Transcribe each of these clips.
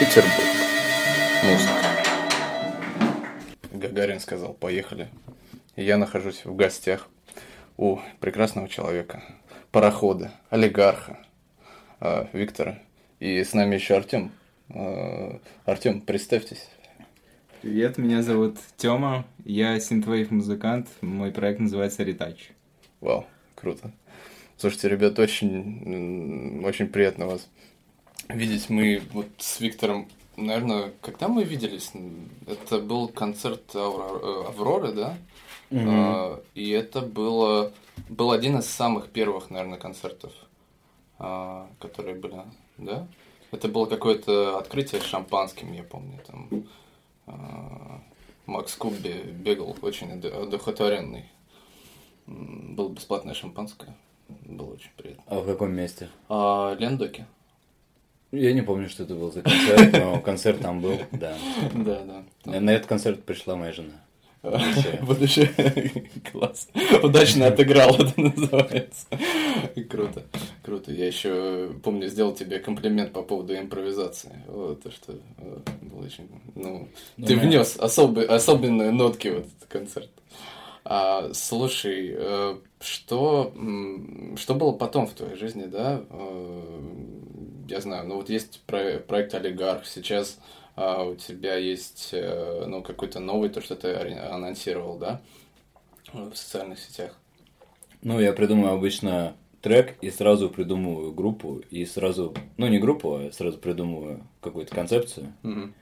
Петербург. Музыка. Гагарин сказал, поехали. И я нахожусь в гостях у прекрасного человека, парохода, олигарха, э, Виктора. И с нами еще Артем. Э, Артем, представьтесь. Привет, меня зовут Тёма, я синтвейв музыкант, мой проект называется Retouch. Вау, круто. Слушайте, ребят, очень, очень приятно вас видеть. Мы вот с Виктором, наверное, когда мы виделись? Это был концерт Авро- Авроры, да? А, и это было, был один из самых первых, наверное, концертов, а, которые были, да? Это было какое-то открытие с шампанским, я помню, там а, Макс Кубби бегал очень оду- одухотворенный. Было бесплатное шампанское. Было очень приятно. А в каком месте? А, Лендоки? Я не помню, что это был за концерт, но концерт там был, да. Да, да. На этот концерт пришла моя жена. Будущее. Класс. Удачно отыграл, это называется. Круто. Круто. Я еще помню, сделал тебе комплимент по поводу импровизации. Вот, то, что э, было очень... Ну, Ну, ты внес особенные нотки в этот концерт. А, слушай, э, что, что было потом в твоей жизни, да? Э, Я знаю, ну вот есть про- проект «Олигарх», сейчас а, у тебя есть э, ну, какой-то новый, то, что ты анонсировал, да, в социальных сетях. Ну, я придумываю обычно трек и сразу придумываю группу, и сразу, ну, не группу, а сразу придумываю какую-то концепцию. Мгм.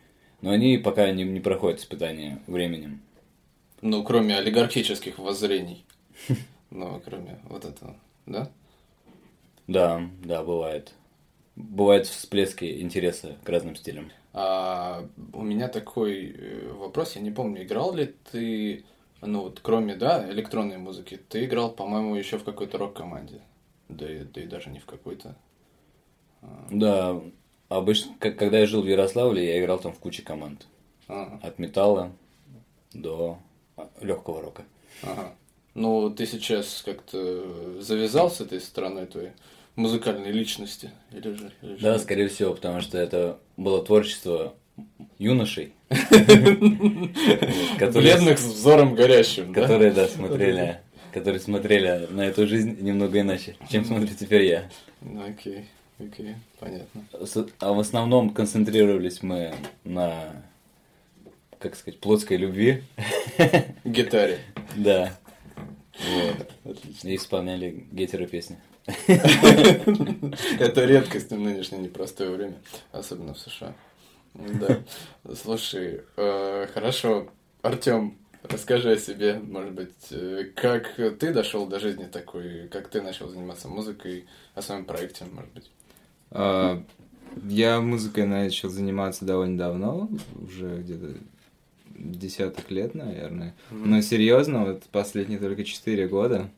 Но они пока не, не проходят испытания временем. Ну, кроме олигархических воззрений. Ну, кроме вот этого, да? Да, да, бывает. Бывают всплески интереса к разным стилям. А, у меня такой э, вопрос, я не помню, играл ли ты, ну вот кроме, да, электронной музыки, ты играл, по-моему, еще в какой-то рок-команде, да и, да и даже не в какой-то. Да, обычно, когда я жил в Ярославле, я играл там в куче команд. Ага, От металла до легкого рока. ага. Ну, ты сейчас как-то завязал с этой стороной твоей музыкальной личности? Или же, или же Да, скорее всего, потому что это было творчество юношей, Бледных с взором горящим, которые, да, смотрели, которые смотрели на эту жизнь немного иначе, чем смотрю теперь я. Ну, окей, окей, понятно. А в основном концентрировались мы на, как сказать, плотской любви, Гитаре. да, вот, Отлично. и исполняли гетеро песни. Это редкость в нынешнее непростое время, особенно в США. Да. Слушай, э, хорошо, Артем, расскажи о себе, может быть, э, как ты дошел до жизни такой, как ты начал заниматься музыкой, о своем проекте, может быть. А, Я музыкой начал заниматься довольно давно, уже где-то десяток лет, наверное. Но серьезно, вот последние только четыре года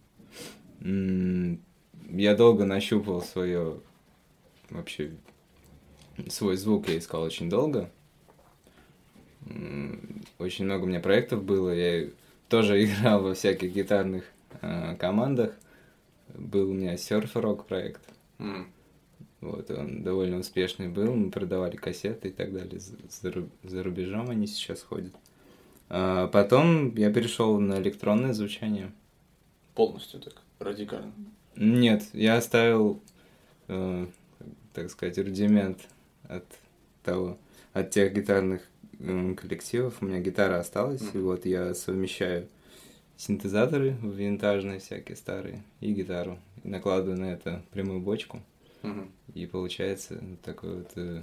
я долго нащупывал свое вообще свой звук я искал очень долго. Очень много у меня проектов было. Я тоже играл во всяких гитарных э, командах. Был у меня серф-рок проект. М, Вот, он довольно успешный был, мы продавали кассеты и так далее. За, за рубежом они сейчас ходят. А потом я перешел на электронное звучание. Полностью так, радикально. Нет, я оставил, э, так сказать, рудимент от того, от тех гитарных м, коллективов. У меня гитара осталась, и вот я совмещаю синтезаторы винтажные всякие старые и гитару. И накладываю на это прямую бочку. Мгм. И получается такой вот э,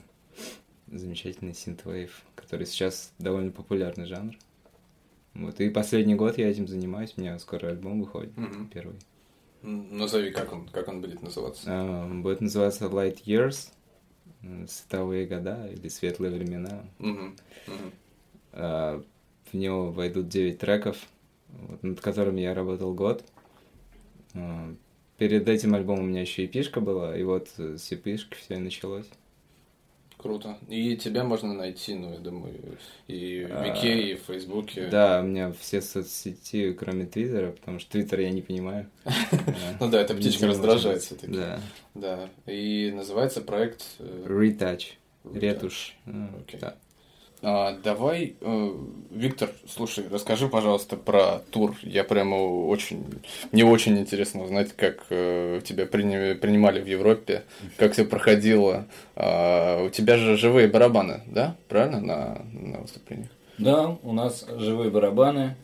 замечательный синтвейв, который сейчас довольно популярный жанр. Вот, и последний год я этим занимаюсь, у меня скоро альбом выходит, Мгм. первый. Назови, как он, как он будет называться. А, будет называться Light Years, э, световые года или светлые времена. Мгм, мгм. А, в него войдут 9 треков, вот, над которыми я работал год. А, перед этим альбомом у меня еще и пишка была, и вот с эпишки все и началось. Круто. И тебя можно найти, ну, я думаю, и в А, Вике, и в Фейсбуке. Да, у меня все соцсети, кроме Твиттера, потому что Твиттер я не понимаю. Ну да, эта птичка раздражает все-таки. Да. Да. И называется проект э, Retouch. Ретушь. Ну, Окей. А, давай, э, Виктор, слушай, расскажи, пожалуйста, про тур. Я прямо очень, мне очень интересно узнать, как э, тебя приня- принимали в Европе, как все проходило. А, у тебя же живые барабаны, да? Правильно на, на выступлениях? Да, у нас живые барабаны,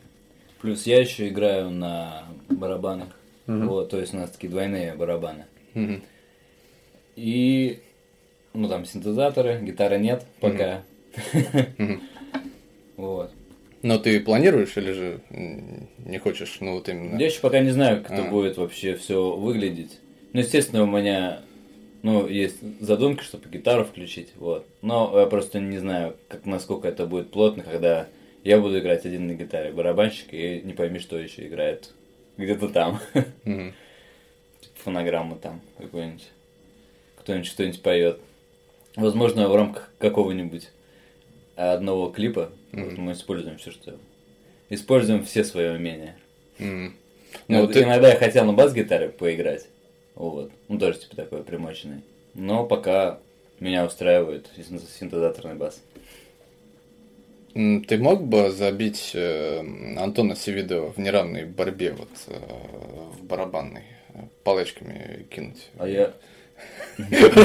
плюс я еще играю на барабанах. Вот, то есть у нас такие двойные барабаны. Мгм. И, ну, там синтезаторы, гитары нет пока. Вот. Но ты планируешь или же не хочешь, ну вот именно? Я еще пока не знаю, как А. это будет вообще все выглядеть. Ну, естественно, у меня, ну, есть задумки, чтобы гитару включить, вот. Но я просто не знаю, как, насколько это будет плотно, когда я буду играть один на гитаре, барабанщик, и не пойми, что еще играет где-то там. Мгм. Фонограмму там какую-нибудь. Кто-нибудь что-нибудь поет. Возможно, в рамках какого-нибудь одного клипа вот мы используем все, что... Используем все свои умения. М. Ну, вот ты- Иногда я хотел на бас-гитаре поиграть. Вот. Ну, тоже типа такой примоченный. Но пока меня устраивает син- синтезаторный бас. Ты мог бы забить э, Антона Севидова в неравной борьбе вот э, в барабанной э, палочками кинуть? А я...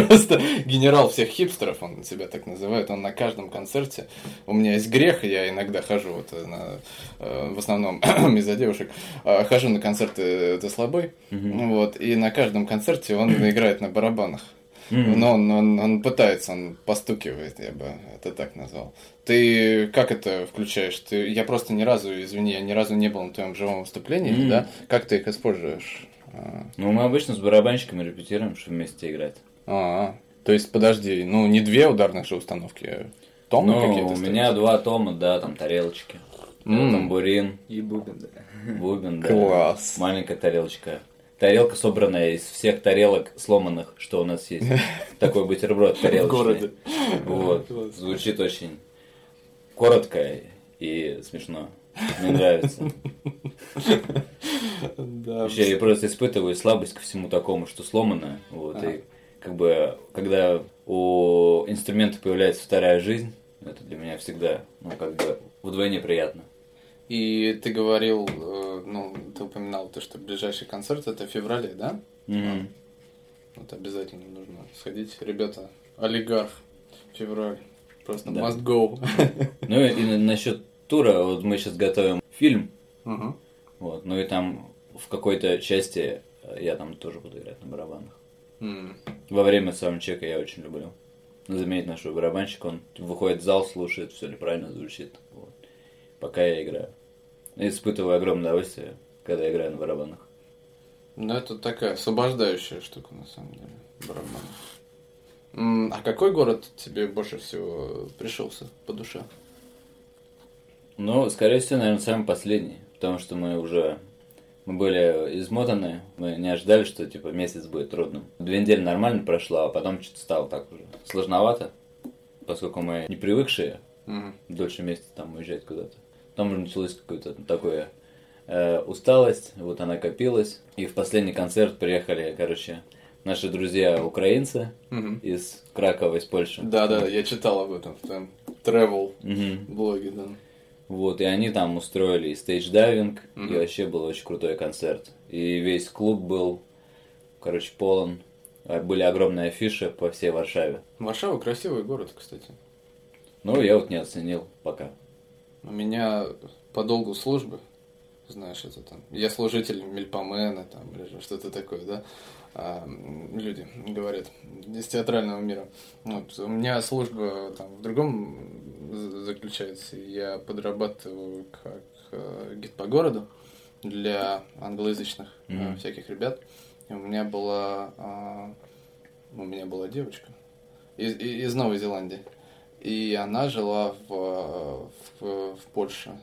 Просто генерал всех хипстеров, он себя так называет, он на каждом концерте. У меня есть грех, я иногда хожу, вот, э, на, э, в основном из-за девушек, э, хожу на концерты The Слабой, вот, и на каждом концерте он играет на барабанах. Но он, он, он пытается, он постукивает, я бы это так назвал. Ты как это включаешь? Ты, я просто ни разу, извини, я ни разу не был на твоем живом выступлении, да? Как ты их используешь? А, Ну, мы обычно с барабанщиками репетируем, чтобы вместе играть. а, то есть, подожди, ну не две ударных же установки, а томы ну, какие-то? у стоят? меня два тома, да, там тарелочки. М. Тамбурин, И бубен, да. бубен, да. Класс. Маленькая тарелочка. Тарелка, собранная из всех тарелок сломанных, что у нас есть. Такой бутерброд тарелочный. Вот. Звучит очень коротко и смешно. Мне нравится. Да, Вообще, я просто испытываю слабость ко всему такому, что сломано. Вот, Ага. и как бы, когда у инструмента появляется вторая жизнь, это для меня всегда, ну, как бы, вдвойне приятно. И ты говорил, э, ну, ты упоминал то, что ближайший концерт это в феврале, да? Мгм. Вот обязательно нужно сходить. Ребята, олигарх, февраль. Просто Да. must go. Ну и, и насчет тура, вот мы сейчас готовим фильм, Мгм. вот, ну и там в какой-то части э, я там тоже буду играть на барабанах. М. Во время саундчека я очень люблю заметить нашего барабанщика, он выходит в зал, слушает, все ли правильно звучит. Вот. Пока я играю. И испытываю огромное удовольствие, когда я играю на барабанах. Ну, это такая освобождающая штука, на самом деле, барабан. А какой город тебе больше всего пришелся по душе? Ну, скорее всего, наверное, самый последний, потому что мы уже мы были измотаны, мы не ожидали, что типа месяц будет трудным. Две недели нормально прошло, а потом что-то стало так уже сложновато, поскольку мы не привыкшие Мгм. дольше месяца там уезжать куда-то. Там уже началось какое-то такое э, усталость, вот она копилась. И в последний концерт приехали, короче, наши друзья украинцы Мгм. из Кракова, из Польши. Да, да, я читал об этом в твоем travel Мгм. блоге, да. Вот, и они там устроили и stage diving, и Мгм. вообще был очень крутой концерт. И весь клуб был, короче, полон. А Были огромные афиши по всей Варшаве. Варшава красивый город, кстати. Ну, я вот не оценил пока. У меня по долгу службы, знаешь, это там, я служитель Мельпомена, там, или что-то такое, да, люди говорят из театрального мира. Вот, у меня служба там в другом заключается, я подрабатываю как э, гид по городу для англоязычных э, Мгм. всяких ребят. И у меня была, а, у меня была девочка из, из Новой Зеландии. И она жила в, в, в Польше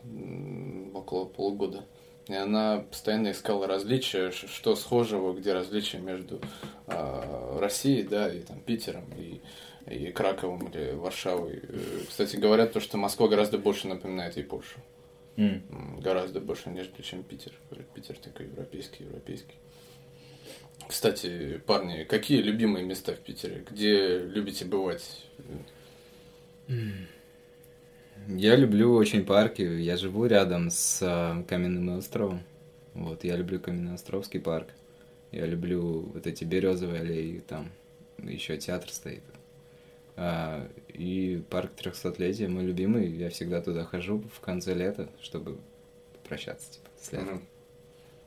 около полугода. И она постоянно искала различия, что схожего, где различия между а, Россией, да, и там Питером, и, и Краковым или Варшавой. Э, Кстати, говорят то, что Москва гораздо больше напоминает ей Польшу. М, Гораздо больше, нежели чем Питер. Говорят, Питер такой европейский, европейский. Кстати, парни, какие любимые места в Питере? Где любите бывать? Я люблю очень парки. Я живу рядом с э, Каменным островом. Вот, я люблю Каменноостровский парк. Я люблю вот эти березовые аллеи, там еще театр стоит. А, и парк 300-летия мой любимый. Я всегда туда хожу в конце лета, чтобы прощаться, типа, с летом.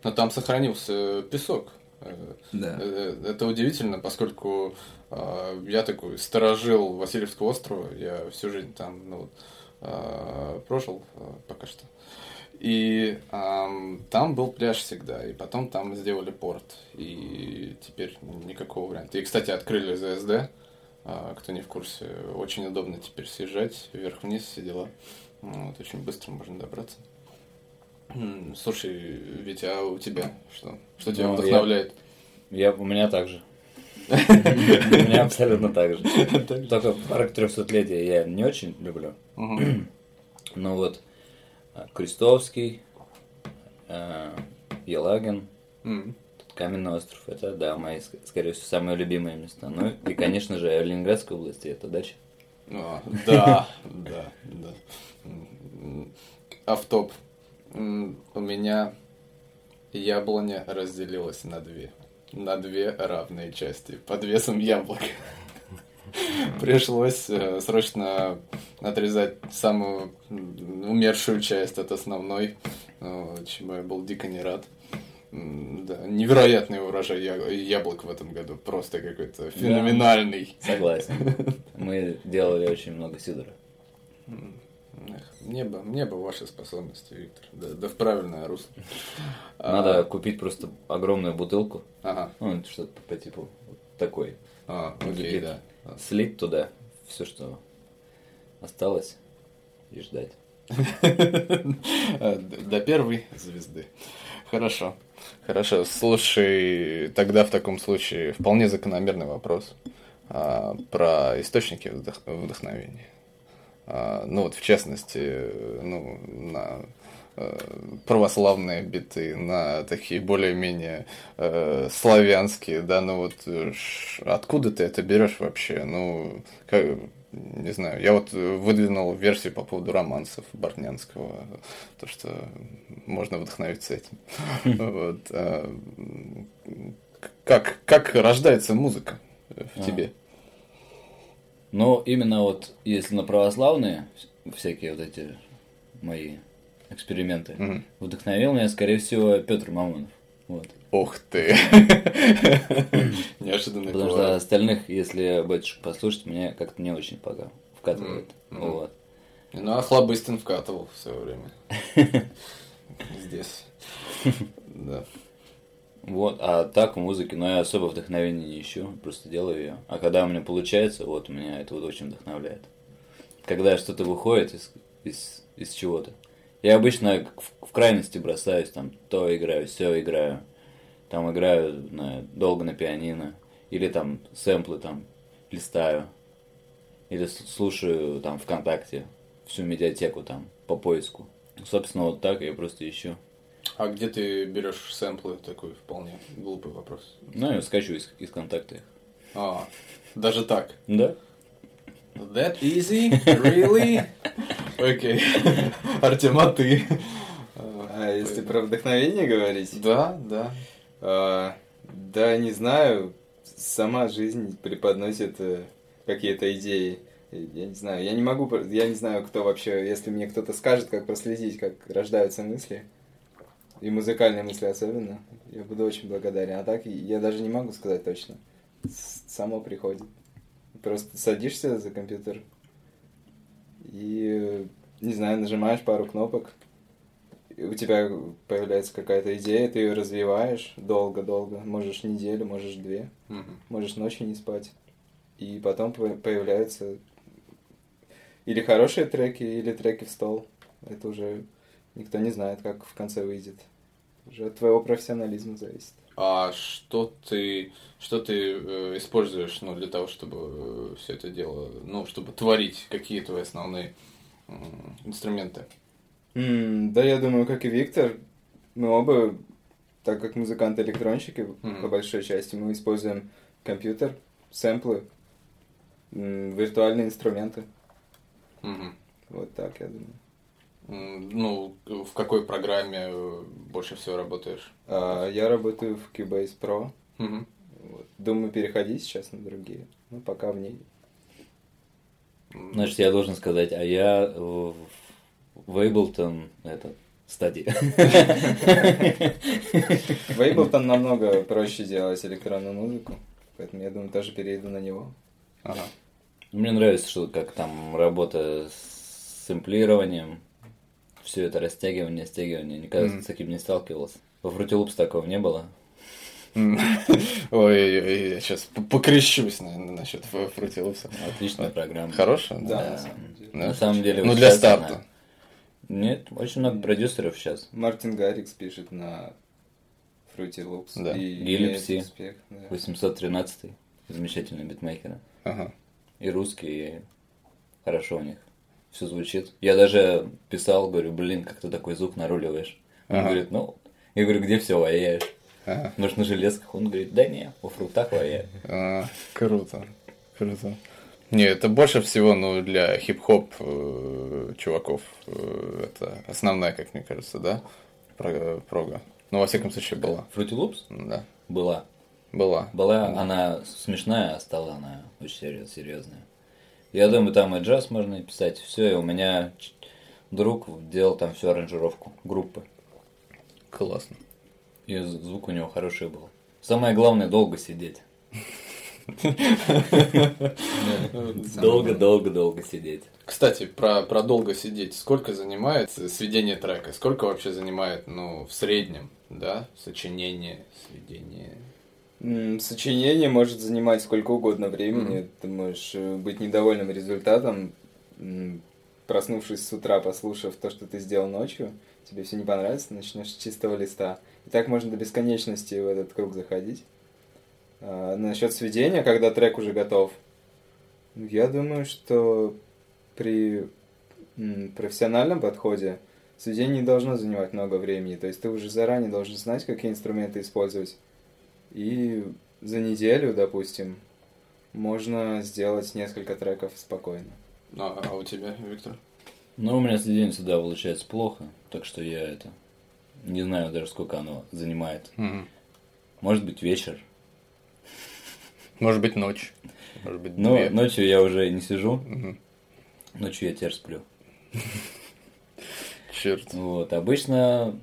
Но там сохранился песок. Э, Да. э, Это удивительно, поскольку э, я такой сторожил Васильевского острова, я всю жизнь там ну, вот, э, прожил э, пока что. И ам, там был пляж всегда, и потом там сделали порт, и теперь никакого варианта. И, кстати, открыли ЗСД, а, кто не в курсе, очень удобно теперь съезжать вверх-вниз, все дела. Вот, очень быстро можно добраться. Слушай, Витя, а у тебя что? Что тебя Ну, я- вдохновляет? Я, у меня так же. У меня абсолютно так же. Только парк 300-летия я не очень люблю. Ну вот, а, Крестовский, а, Елагин. Каменный остров. Это, да, мои, ск- скорее всего, самые любимые места. Ну и, конечно же, Ленинградской области это дача. А, Да, да, да. Автоп. У меня яблоня разделилась на две. На две равные части. Под весом яблок. Пришлось э, срочно отрезать самую умершую часть от основной, э, чему я был дико не рад. Да, невероятный урожай яблок в этом году. Просто какой-то феноменальный. Согласен. Мы делали очень много сидора. Эх, Мне бы, мне бы ваши способности, Виктор. Да, да в правильное русло. Надо А, купить просто огромную бутылку. Ага. Ну, что-то по типу вот такой. А, окей, да. Слить туда все, что осталось, и ждать. До первой звезды. Хорошо. Хорошо. Слушай, тогда в таком случае вполне закономерный вопрос а, про источники вдох- вдохновения. А, ну вот в частности, э, ну, на э, православные биты, на такие более-менее э, славянские, да, ну вот э, ш- откуда ты это берешь вообще? Ну, как- не знаю, я вот э, выдвинул версию по поводу романсов Бортнянского, то, что можно вдохновиться этим. Вот, а, м, Как, как рождается музыка в А. тебе? Но именно вот, если на православные, вс- всякие вот эти мои эксперименты, Мгм. вдохновил меня, скорее всего, Петр Мамонов. Вот. Ух ты! Неожиданный Потому что остальных, если батюшку послушать, мне как-то не очень пока вкатывает. Вот. Ну, а Хлобыстин вкатывал в свое время. Здесь. Да. Вот, а так в музыке, но я особо вдохновения не ищу, просто делаю ее. А когда у меня получается, вот меня это вот очень вдохновляет. Когда что-то выходит из, из, из чего-то. Я обычно в, в крайности бросаюсь, там, то играю, все играю. Там играю на, долго на пианино. Или там сэмплы там листаю. Или слушаю там ВКонтакте всю медиатеку там по поиску. Собственно, вот так я просто ищу. А где ты берешь сэмплы? Такой вполне глупый вопрос. Ну, я скачу из, из контакта их. А, даже так. Да? That easy? Really? Окей. Артем, а ты? А если про вдохновение говорить? Да, да. А, да, не знаю. Сама жизнь преподносит э, какие-то идеи. Я не знаю, я не могу, я не знаю, кто вообще, если мне кто-то скажет, как проследить, как рождаются мысли, и музыкальные мысли особенно, я буду очень благодарен. А так я даже не могу сказать точно. Само приходит. Просто садишься за компьютер и, не знаю, нажимаешь пару кнопок, и у тебя появляется какая-то идея, ты ее развиваешь долго-долго, можешь неделю, можешь две, Мгм. можешь ночью не спать. И потом по- появляются или хорошие треки, или треки в стол. Это уже никто не знает, как в конце выйдет. Уже от твоего профессионализма зависит. А что ты, что ты э, используешь, ну, для того, чтобы все это дело, ну, чтобы творить? Какие твои основные м, инструменты? М, да, я думаю, как и Виктор, мы оба, так как музыканты-электронщики, Мгм. по большой части, мы используем компьютер, сэмплы, м, виртуальные инструменты. Мгм. Вот так, я думаю. Ну, в какой программе э, больше всего работаешь? А, я работаю в Cubase Pro. Мгм. Вот. Думаю, переходить сейчас на другие. Ну, пока в ней. Значит, я должен сказать, а я в Ableton, это, стадии. В Ableton намного проще делать электронную музыку. Поэтому я думаю, тоже перейду на него. Ага. Мне нравится, что как там работа с сэмплированием, все это растягивание, стягивание. Никогда Мгм. с таким не сталкивался. Во Loops такого не было. Ой, я сейчас покрещусь, наверное, насчет Ф- Fruity Loops. Отличная программа. Хорошая? Да, Да. на самом деле. Ну, для старта. Нет, очень много продюсеров сейчас. Мартин Гаррикс пишет на Fruity Loops. Да. И Гилли имеет Пси. успех, да. 813 замечательный битмейкер. Ага. И русские, и хорошо у них. Все звучит. Я даже писал, говорю, блин, как ты такой звук наруливаешь. Он Ага. говорит, ну, я говорю, где все ваяешь? Ага. Может, на железках? Он говорит, да не, у фруктах ваяю. А, Круто. Круто. Не, это больше всего, ну, для хип-хоп э, чуваков. э, это основная, как мне кажется, да? Про- Прога. Ну, во всяком случае, была. Fruity Loops Да. была. Была. Была она смешная, а стала она очень серьез- серьезная. Я думаю, там и джаз можно писать, все, и у меня друг делал там всю аранжировку группы. Классно. И звук у него хороший был. Самое главное, долго сидеть. Долго-долго-долго сидеть. Кстати, про, про долго сидеть. Сколько занимает сведение трека? Сколько вообще занимает, ну, в среднем, да? Сочинение, сведение. Сочинение может занимать сколько угодно времени. Ты можешь э, быть недовольным результатом, проснувшись с утра, послушав то, что ты сделал ночью, тебе все не понравится, начнешь с чистого листа. И так можно до бесконечности в этот круг заходить. А, насчет сведения, когда трек уже готов, я думаю, что при профессиональном подходе сведение не должно занимать много времени. То есть ты уже заранее должен знать, какие инструменты использовать. И за неделю, допустим, можно сделать несколько треков спокойно. А, а у тебя, Виктор? Но у меня сведение всегда получается плохо, так что я это... Не знаю даже, сколько оно занимает. Мгм. Может быть, вечер. Может быть, ночь. Может быть, Но две. ночью я уже не сижу. Мгм. Ночью я теперь сплю. Черт. Вот, обычно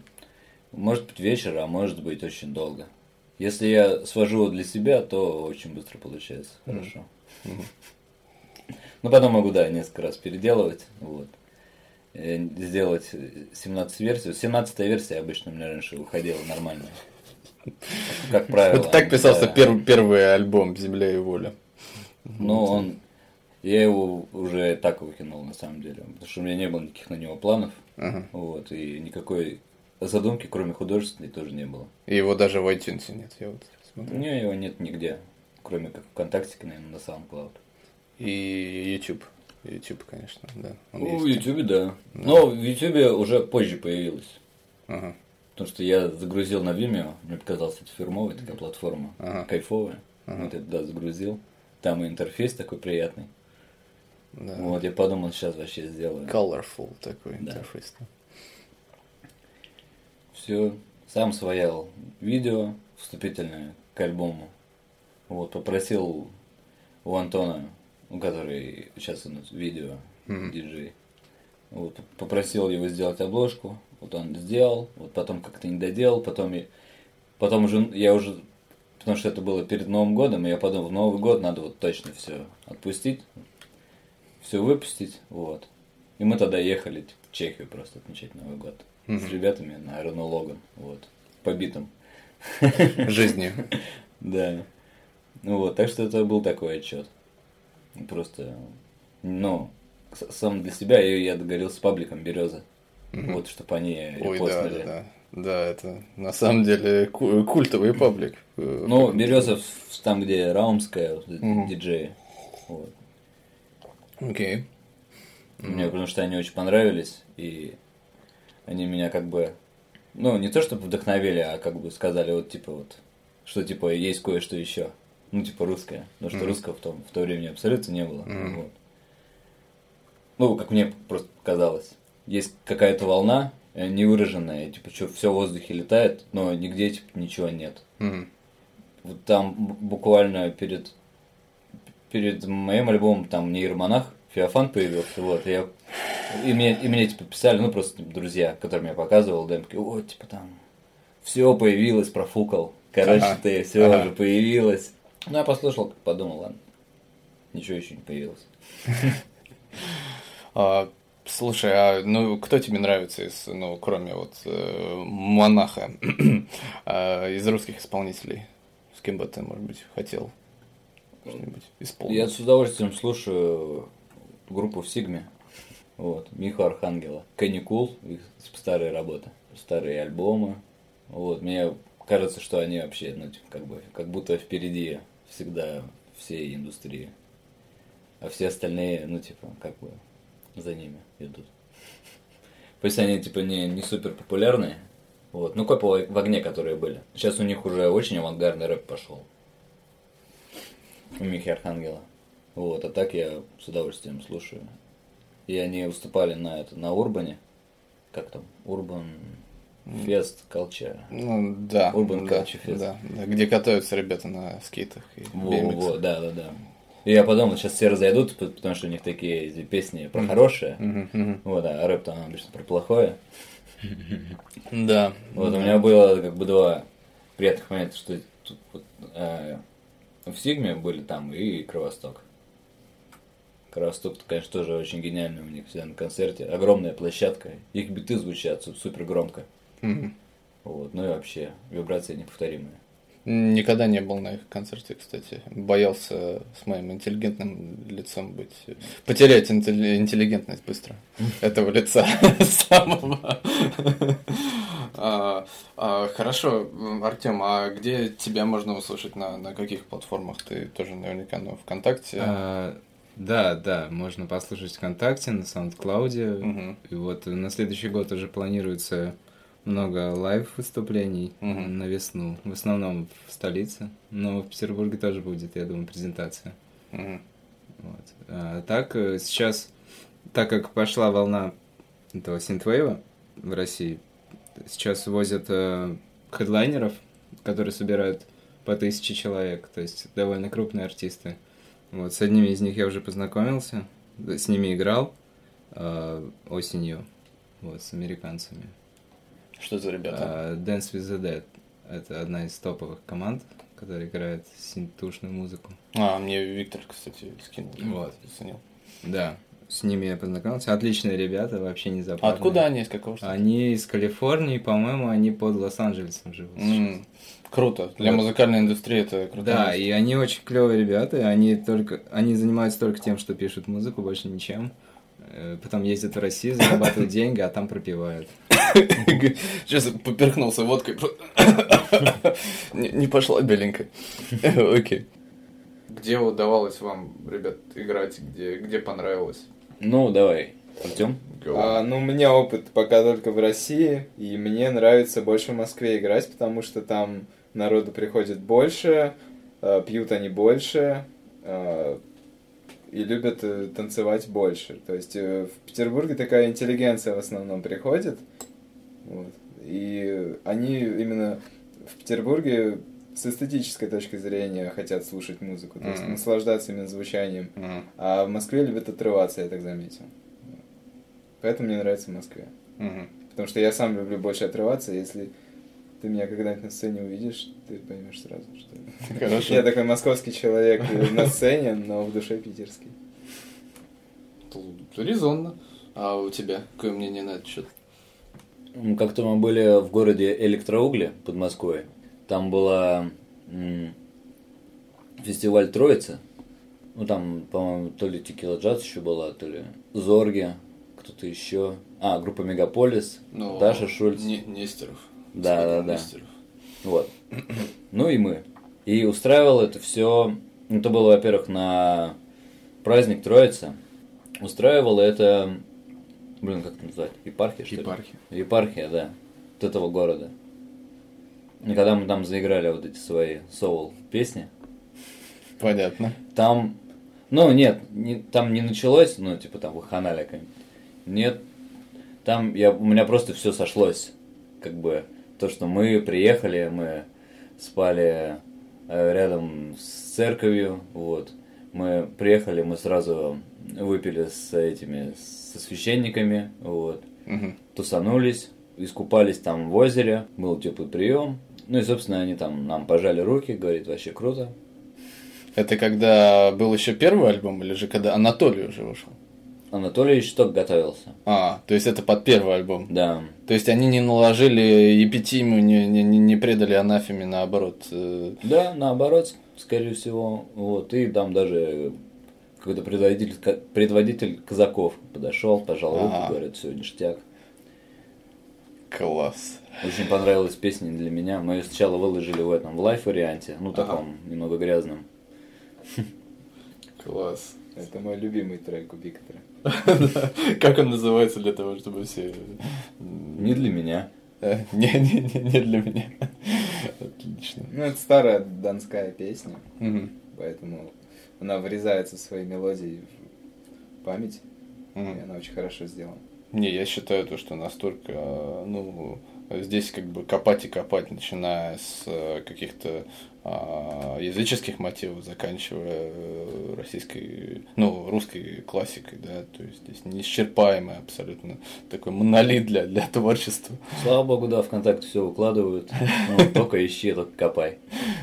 может быть вечер, а может быть очень долго. Если я свожу для себя, то очень быстро получается. Хорошо. Ну, потом могу, да, несколько раз переделывать. Вот. Э, Сделать 17 версию. 17 версия обычно у меня раньше выходила нормально. Как правило. Это так писался да. первый, первый альбом «Земля и воля». Ну, он... Я его уже так выкинул, на самом деле. Потому что у меня не было никаких на него планов. Ага. Вот. И никакой задумки, кроме художественной, тоже не было. И его даже в iTunes нет, я вот смотрю. меня его нет нигде. Кроме как ВКонтакте, наверное, на SoundCloud. И YouTube. YouTube, конечно, да. он Ну, в есть. Ютубе, да. Но в Ютубе уже позже появилось. Ага. Потому что я загрузил на Vimeo, мне показалось, это фирмовая такая платформа, Ага. кайфовая. Ага. Вот я туда загрузил. Там и интерфейс такой приятный. Да. Вот, я подумал, сейчас вообще сделаю. Colorful такой Да. интерфейс. Все, сам своял видео вступительное к альбому. Вот, попросил у Антона, у который сейчас нас видео, Мгм. диджей, вот, попросил его сделать обложку, вот он сделал, вот потом как-то не доделал, потом, я, потом уже, я уже, потому что это было перед Новым годом, и я подумал, в Новый год надо вот точно все отпустить, все выпустить, вот. И мы тогда ехали типа, Чехию просто отмечать Новый год с Мгм. ребятами на Рено Логан, вот, побитым. Жизнью. Да. Ну вот, так что это был такой отчет. Просто, ну, с- сам для себя я, договорился с пабликом Береза. Мгм. Вот, чтобы они Ой, да, репостнули. да, да. Да, это на самом деле ку- культовый паблик. э, Ну, Березов там, где Раумская, диджеи. Вот. Окей. Мне потому что они очень понравились, и они меня как бы, ну, не то чтобы вдохновили, а как бы сказали, вот, типа, вот, что, типа, есть кое-что еще. Ну, типа, русское. Потому что Мгм. русского в, том, в то время абсолютно не было. Мгм. Вот. ну, как мне просто казалось, есть какая-то волна невыраженная, типа, что все в воздухе летает, но нигде, типа, ничего нет. Мгм. Вот там буквально перед, перед моим альбомом там нейромонах Феофан появился, вот, я, и мне, и мне, типа, писали, ну, просто типа, друзья, которым я показывал демки, о, типа, там, все появилось, профукал, короче, Ага, ты, все ага. уже появилось. Ну, я послушал, подумал, ладно, ничего еще не появилось. А, слушай, а ну кто тебе нравится из, ну, кроме вот э, монаха, а, из русских исполнителей? С кем бы ты, может быть, хотел что-нибудь исполнить? Я с удовольствием слушаю группу в Сигме. Вот, Миху Архангела. Каникул, их старые работы, старые альбомы. Вот, мне кажется, что они вообще, ну, типа, как бы, как будто впереди всегда всей индустрии. А все остальные, ну, типа, как бы за ними идут. Пусть они, типа, не, не супер популярные, вот, ну, копы в огне, которые были. Сейчас у них уже очень авангардный рэп пошел. У Михи Архангела. Вот, а так я с удовольствием слушаю. И они выступали на это, на Урбане. Как там? Урбан Фест Колча. Ну, да. Urban да, Culture Fest. да, да, где катаются ребята на скейтах и Во, во, да, да, да. И я подумал, сейчас все разойдут, потому что у них такие песни про хорошее. Вот, а рэп там обычно про плохое. Да. Вот у меня было как бы два приятных момента, что э, в Сигме были там и Кровосток. Кровосток, конечно, тоже очень гениальный у них всегда на концерте. Огромная площадка, их биты звучат су- супер громко. Мгм. Вот, ну и вообще, вибрации неповторимые. Никогда не был на их концерте, кстати. Боялся с моим интеллигентным лицом быть... Потерять интелли- интеллигентность быстро этого лица самого. А, а, Хорошо, Артем, а где тебя можно услышать? На, на каких платформах? Ты тоже наверняка на ВКонтакте. А, да, да, можно послушать ВКонтакте, на SoundCloud. Мгм. И вот на следующий год уже планируется много лайв-выступлений Мгм. на весну. В основном в столице. Но в Петербурге тоже будет, я думаю, презентация. Мгм. Вот. А так, э, сейчас, так как пошла волна этого синтвейва в России, сейчас возят э, хедлайнеров, которые собирают по тысяче человек, то есть довольно крупные артисты. Вот, с одними из них я уже познакомился, с ними играл э, осенью, вот, с американцами. Что за ребята? А, Dance with the Dead — это одна из топовых команд, которая играет синтушную музыку. А, мне Виктор, кстати, скинул. Вот. Заценил. Да, с ними я познакомился. Отличные ребята, вообще не А западные. откуда они, из какого штата? Они из Калифорнии, по-моему, они под Лос-Анджелесом живут. М, Круто. Для Вот. музыкальной индустрии это круто. Да, и они очень клевые ребята, и они только, они занимаются только тем, что пишут музыку, больше ничем. Э, Потом ездят в Россию, зарабатывают деньги, а там пропивают. Сейчас поперхнулся водкой. не пошла беленькая. Окей. Где удавалось вам, ребят, играть? Где, где понравилось? Ну, давай, Артем. А, ну, у меня опыт пока только в России, и мне нравится больше в Москве играть, потому что там народу приходит больше, а, пьют они больше, а, и любят э, танцевать больше. То есть э, в Петербурге такая интеллигенция в основном приходит, вот, и они именно в Петербурге с эстетической точки зрения хотят слушать музыку, то есть Мгм. наслаждаться именно звучанием. М, А в Москве любят отрываться, я так заметил. Поэтому мне нравится в Москве. мгм. Потому что я сам люблю больше отрываться. Если ты меня когда-нибудь на сцене увидишь, ты поймешь сразу, что Хорошо. я такой московский человек на сцене, но в душе питерский. Резонно. А у тебя какое мнение на этот счет? Как-то мы были в городе Электроугли под Москвой. Там была фестиваль Троица. Ну, там, по-моему, то ли Текила Джаз еще была, то ли Зорги, кто-то еще. А, группа Мегаполис, Ну, Даша Шульц. Не- Нестеров. Да, да, да. Нестеров. Вот. Ну и мы. И устраивал это все. Это было, во-первых, на праздник Троицы. Устраивало это. Блин, как это назвать? Епархия, что ли? Епархия. Епархия, да. От этого города. И когда мы там заиграли вот эти свои соул песни, Понятно. там Ну, нет, не, там не началось, ну, типа там ваханалия какая-нибудь. Нет, там я, у меня просто все сошлось. Как бы то, что мы приехали, мы спали э, рядом с церковью, вот. Мы приехали, мы сразу выпили с этими, со священниками, вот. Мгм. Тусанулись, искупались там в озере, был теплый прием. Ну и, собственно, они там нам пожали руки, говорит, вообще круто. Это когда был еще первый альбом, или же когда Анатолий уже вышел? Анатолий еще только готовился. А, то есть это под первый альбом. Да. То есть они не наложили епитиму, не, не, не предали анафеме, наоборот. э, Да, наоборот, скорее всего. Вот. И там даже какой-то предводитель, предводитель казаков подошел, пожал руку, Ага. говорит, все, ништяк. Класс. Очень понравилась песня для меня. Мы ее сначала выложили в этом, в лайф варианте, ну, Ага. таком, немного грязном. Класс. Это мой любимый трек у Виктора. Как он называется для того, чтобы все... Не для меня. Э, Не, не, не, не для меня. Отлично. Ну, это старая донская песня, поэтому она врезается в свои мелодии в память, и она очень хорошо сделана. Не, я считаю то, что настолько, э, ну, здесь как бы копать и копать, начиная с э, каких-то а, языческих мотивов, заканчивая э, российской, ну, русской классикой, да, то есть здесь неисчерпаемый абсолютно такой монолит для, для творчества. Слава богу, да, ВКонтакте все выкладывают. Ну, только ищи, только копай.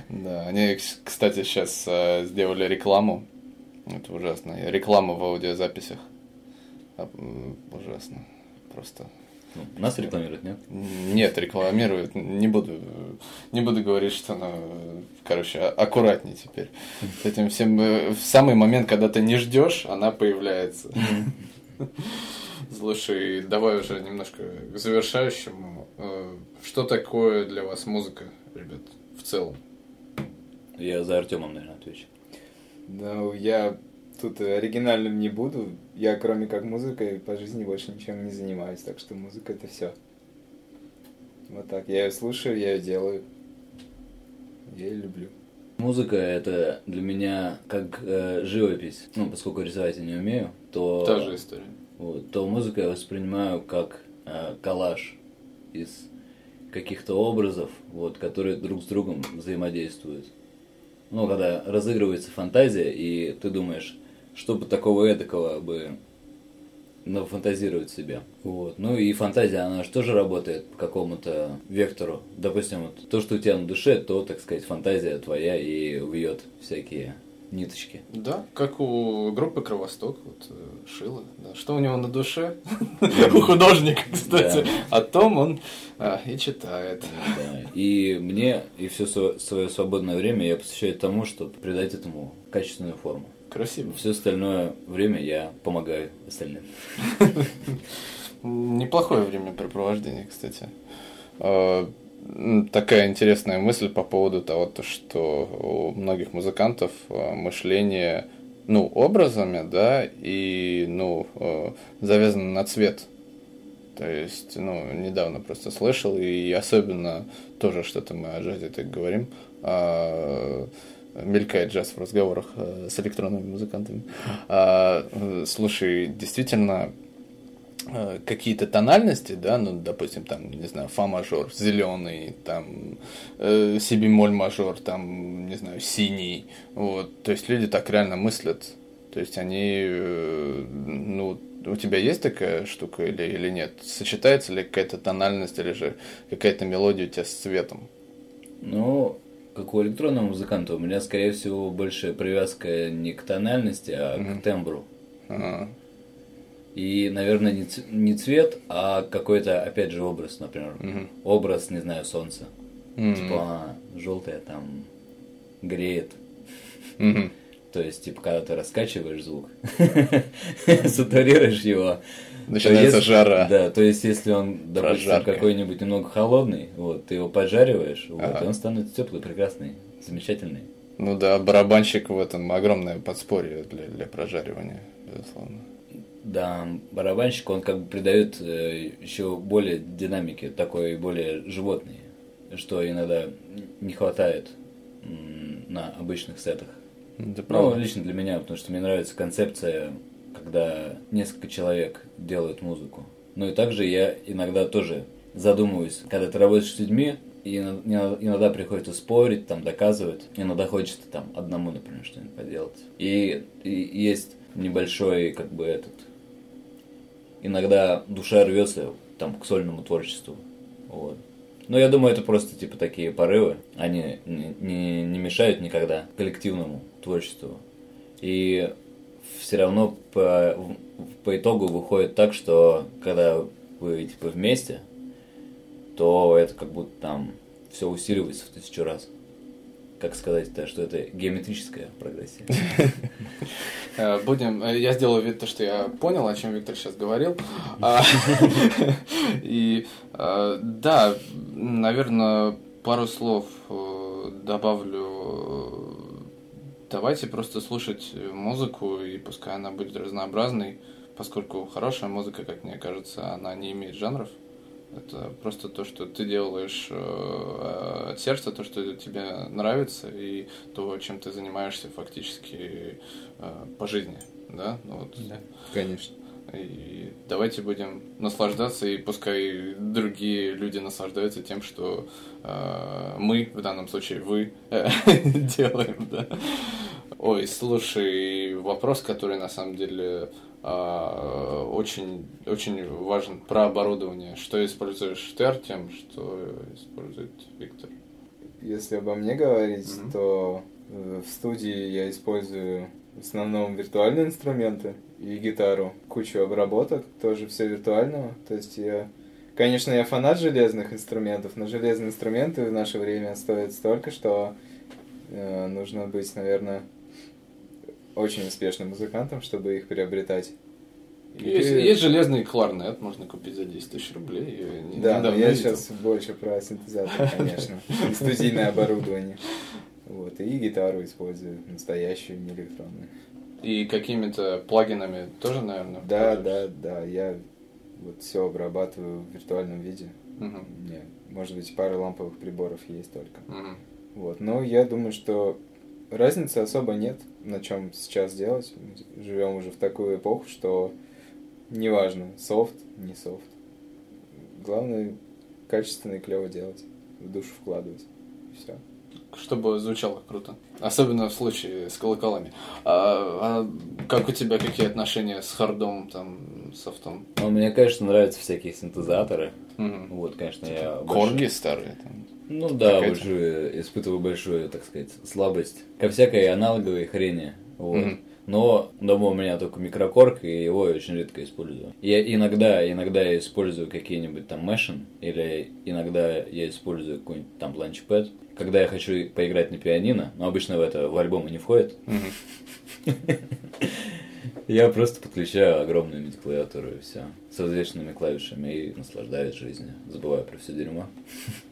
Да, они, кс- кстати, сейчас сделали рекламу, это ужасно, реклама в аудиозаписях, А, ужасно, просто Ну, нас рекламируют, нет? Нет, рекламируют. Не буду, не буду говорить, что она, короче, а- аккуратней теперь. С этим всем э, в самый момент, когда ты не ждешь, она появляется. Слушай, давай уже немножко к завершающему. Э, Что такое для вас музыка, ребят, в целом? Я за Артемом, наверное, отвечу. Ну, я тут оригинальным не буду. Я, кроме как музыкой, по жизни больше ничем не занимаюсь, так что музыка это все. Вот так. Я ее слушаю, я ее делаю. Я ее люблю. Музыка это для меня как э, живопись. Ну, поскольку рисовать я не умею, то, Та же история. вот, то музыку я воспринимаю как э, коллаж из каких-то образов, вот, которые друг с другом взаимодействуют. Ну, когда разыгрывается фантазия, и ты думаешь, что бы такого эдакого бы нафантазировать себе. Вот. Ну и фантазия, она же тоже работает по какому-то вектору. Допустим, вот то, что у тебя на душе, то, так сказать, фантазия твоя и вьет всякие ниточки. Да, как у группы Кровосток, вот э, Шила. Да. Что у него на душе? У художника, кстати. О том он а, и читает. И мне, и все свое свободное время я посвящаю тому, чтобы придать этому качественную форму. Красиво. Все остальное время я помогаю остальным. Неплохое времяпрепровождение, кстати. М, Такая интересная мысль по поводу того, то, что у многих музыкантов э, мышление, ну, образами, да, и, ну, э, завязано на цвет. То есть, ну, недавно просто слышал, и особенно тоже что-то мы о джазе так говорим, а, мелькает джаз в разговорах э, с электронными музыкантами. А, э, слушай, действительно, э, какие-то тональности, да, ну, допустим, там, не знаю, фа мажор, зеленый, там, э, си бемоль мажор, там, не знаю, синий, вот, то есть люди так реально мыслят, то есть они, э, ну, у тебя есть такая штука или, или нет? Сочетается ли какая-то тональность или же какая-то мелодия у тебя с цветом? Ну, как у электронного музыканта, у меня, скорее всего, больше привязка не к тональности, а Мгм. к тембру. А, И, наверное, не, ц- не цвет, а какой-то, опять же, образ, например. мгм. Образ, не знаю, солнца. Мгм. Типа она желтая, там, греет. Мгм. То есть, типа, когда ты раскачиваешь звук, сатурируешь его. Начинается то есть- жара. Да, то есть, если он, допустим, какой-нибудь немного холодный, вот, ты его поджариваешь, вот, Ага. и он становится теплый, прекрасный, замечательный. Ну да, барабанщик в этом огромное подспорье для, для прожаривания, безусловно. Да, барабанщик, он как бы придает э, еще более динамики, такой более животной, что иногда не хватает на обычных сетах. Это Ну, правда. лично для меня, потому что мне нравится концепция, когда несколько человек делают музыку. Ну и также я иногда тоже задумываюсь, когда ты работаешь с людьми, и ино- ино- иногда приходится спорить, там, доказывать. Иногда хочется там одному, например, что-нибудь поделать. И, и есть небольшой, как бы, этот... Иногда душа рвется там к сольному творчеству. Вот. Но я думаю, это просто типа такие порывы. Они не, не, не мешают никогда коллективному творчеству. И все равно по, по итогу выходит так, что когда вы типа вместе, то это как будто там все усиливается в тысячу раз. Как сказать-то, что это геометрическая прогрессия. Э, Будем, э, я сделаю вид, то, что я понял, о чем Виктор сейчас говорил. А, И э, да, наверное, пару слов добавлю. Давайте просто слушать музыку, и пускай она будет разнообразной, поскольку хорошая музыка, как мне кажется, она не имеет жанров. Это просто то, что ты делаешь э, от сердца, то, что тебе нравится, и то, чем ты занимаешься фактически э, по жизни, да? Ну, вот. Конечно. И давайте будем наслаждаться, и пускай другие люди наслаждаются тем, что э, мы, в данном случае вы, э, делаем, да. Ой, слушай, вопрос, который на самом деле э, очень, очень важен про оборудование. Что используешь ты, Артем, что использует Виктор? Если обо мне говорить, Мгм. то э, в студии я использую в основном виртуальные инструменты и гитару. Кучу обработок, тоже все виртуального. То есть я... Конечно, я фанат железных инструментов, но железные инструменты в наше время стоят столько, что э, нужно быть, наверное, очень успешным музыкантом, чтобы их приобретать. И Есть, ты- есть железный кларнет, можно купить за 10 тысяч рублей. не- Да, но я видел. сейчас больше про синтезатор, конечно, и студийное оборудование. Вот, и гитару использую, настоящую, не электронную. И какими-то плагинами тоже, наверное? Да, да, да, я вот все обрабатываю в виртуальном виде. Мгм. У меня, может быть, пара ламповых приборов есть только. Мгм. Вот, но я думаю, что разницы особо нет, на чем сейчас делать. Мы живем уже в такую эпоху, что неважно, софт, не софт. Главное, качественно и клево делать, в душу вкладывать. Все. Чтобы звучало круто. Особенно в случае с колоколами. А, а как у тебя какие отношения с хардом, там, софтом? Ну, мне, конечно, нравятся всякие синтезаторы. Мгм. Вот, конечно, я... большой- Корги старые там. Ну да, большую, испытываю большую, так сказать, слабость ко всякой аналоговой хрени. Вот. Мгм. Но дома у меня только микрокорг, и его я очень редко использую. Я иногда, иногда я использую какие-нибудь там мешин, или иногда я использую какой-нибудь там ланчпэд. Когда я хочу поиграть на пианино, но обычно в это в альбомы не входит, я просто подключаю огромную MIDI-клавиатуру и все. С различными клавишами и наслаждаюсь жизнью. Забываю про все дерьмо.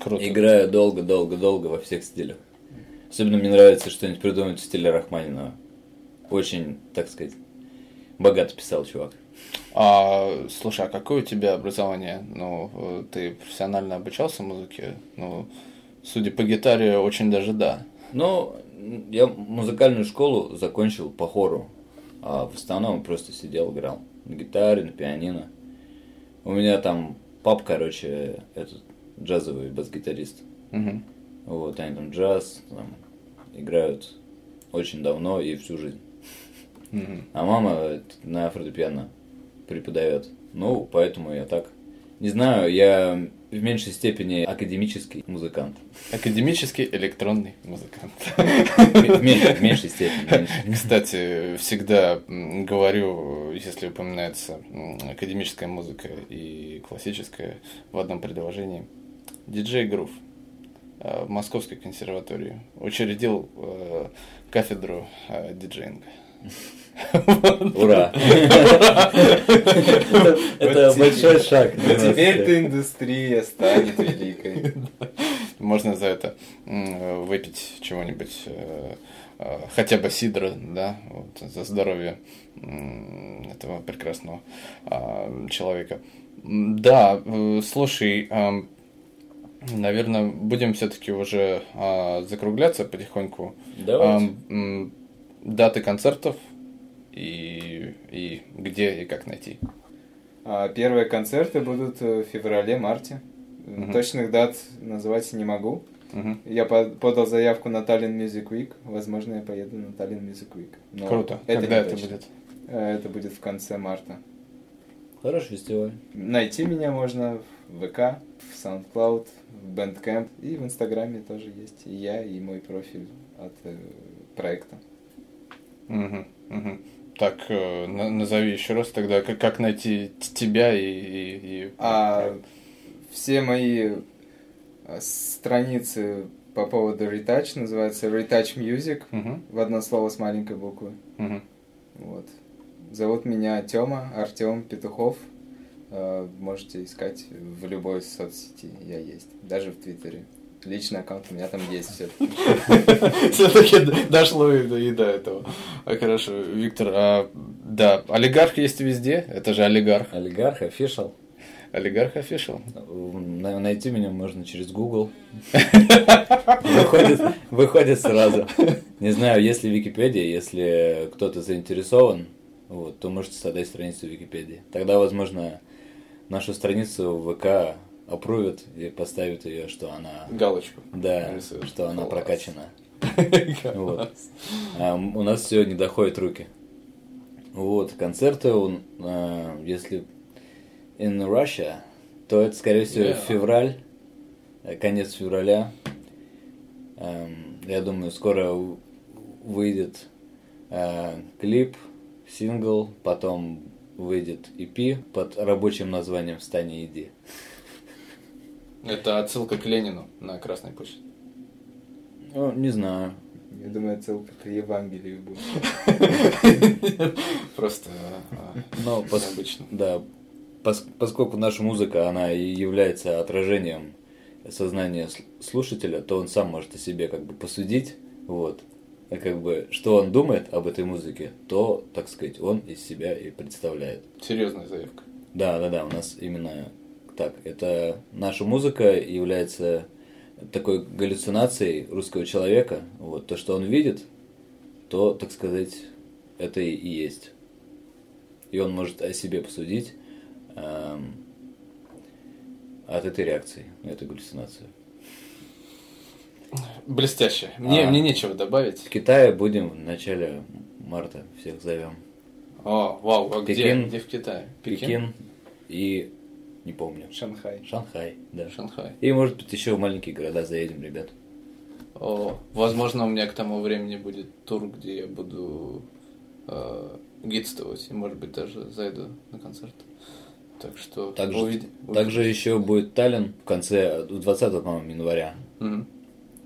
Круто. Играю долго-долго-долго во всех стилях. Особенно мне нравится что-нибудь придумать в стиле Рахманинова. Очень, так сказать, богато писал чувак. А, слушай, а какое у тебя образование? Ну, ты профессионально обучался музыке? Ну, судя по гитаре, очень даже да. Ну, я музыкальную школу закончил по хору. А в основном просто сидел, играл на гитаре, на пианино. У меня там пап, короче, этот джазовый бас-гитарист. Мгм. Вот, они там джаз там, играют очень давно и всю жизнь. Мгм. А мама э, на фортепиано преподает. Ну, поэтому я так. Не знаю, я в меньшей степени академический музыкант. Академический электронный музыкант. В меньшей, в меньшей степени. меньше. Кстати, всегда говорю, если упоминается академическая музыка и классическая в одном предложении. Диджей Грув э, в Московской консерватории учредил э, кафедру э, диджеинга. Ура! Это большой шаг. Теперь-то индустрия станет великой. Можно за это выпить чего-нибудь, э, э, хотя бы сидра, да, вот, за здоровье этого прекрасного а, человека. Да, слушай, Наверное, будем все-таки уже а, закругляться потихоньку. Давайте. А, м, даты концертов и, и где и как найти. А первые концерты будут в феврале-марте. Мгм. Точных дат называть не могу. Мгм. Я по- подал заявку на Tallinn Music Week. Возможно, я поеду на Tallinn Music Week. Но Круто. Это Когда это точно. будет? Э, Это будет в конце марта. Хороший фестиваль. Найти меня можно в ВК, в SoundCloud, в Bandcamp и в Инстаграме тоже есть. И я, и мой профиль от э, проекта. Мгм, мгм. Так, э, на- назови еще раз тогда, как, как найти тебя и... и- и- А все мои э, страницы по поводу Retouch называются Retouch Music Мгм, в одно слово с маленькой буквы. мгм. Вот. Зовут меня Тёма, Артем Петухов. Э, Можете искать в любой соцсети, я есть. Даже в Твиттере. Личный аккаунт у меня там есть все. Все-таки дошло и до, и до этого. А, хорошо, Виктор, а, да, олигарх есть везде, это же олигарх. Олигарх, офишал. Олигарх офишал. На- Найти меня можно через Google. Выходит, выходит сразу. Не знаю, если Википедия, если кто-то заинтересован, вот, то можете создать страницу в Википедии. Тогда, возможно, нашу страницу в ВК опрувят и поставят ее, что она, Галочку. да, Рисуют. что она Класс. прокачана. Вот. А, у нас все не доходит руки. Вот, концерты, он, а, если in Russia, то это, скорее всего, Yeah. февраль, э, конец февраля. Эм, Я думаю, скоро выйдет э, клип, сингл, потом выйдет EP под рабочим названием «Встань и иди». Это отсылка к Ленину на Красной площади. Ну, не знаю. Я думаю, отсылка к Евангелию будет. Просто а, Но необычно. Да, пос- поскольку наша музыка, она и является отражением сознания сл- слушателя, то он сам может о себе как бы посудить, вот, как бы, что он думает об этой музыке, то, так сказать, он из себя и представляет. Серьезная заявка. Да, да, да, у нас именно так. Это наша музыка является такой галлюцинацией русского человека. Вот то, что он видит, то, так сказать, это и, есть. И он может о себе посудить эм, от этой реакции, на эту галлюцинацию. Блестяще. Мне, А. мне нечего добавить. В Китае будем в начале марта, всех зовем. О, вау, а где? Пекин. Где в Китае? Пекин и не помню. Шанхай. Шанхай, да. Шанхай. И может быть еще в маленькие города заедем, ребят. О, возможно, у меня к тому времени будет тур, где я буду э, гидствовать, и, может быть, даже зайду на концерт. Так что Также, увид- также еще будет Таллин в конце, 20 по-моему, января. Мгм.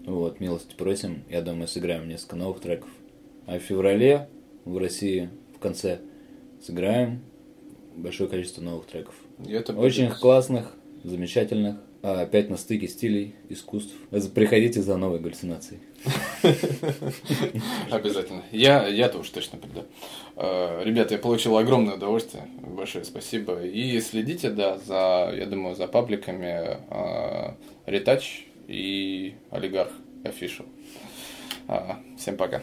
Вот, милости просим. Я думаю, сыграем несколько новых треков. А в феврале в России в конце сыграем большое количество новых треков. Это будет- Очень классных, замечательных. А опять на стыке стилей, искусств. Приходите за новой галлюцинацией. Обязательно. Я, я тоже точно приду. Э, Ребята, я получил огромное удовольствие. Большое спасибо. И следите, да, за, я думаю, за пабликами э, Ретач и Олигарх Official. А, Всем пока.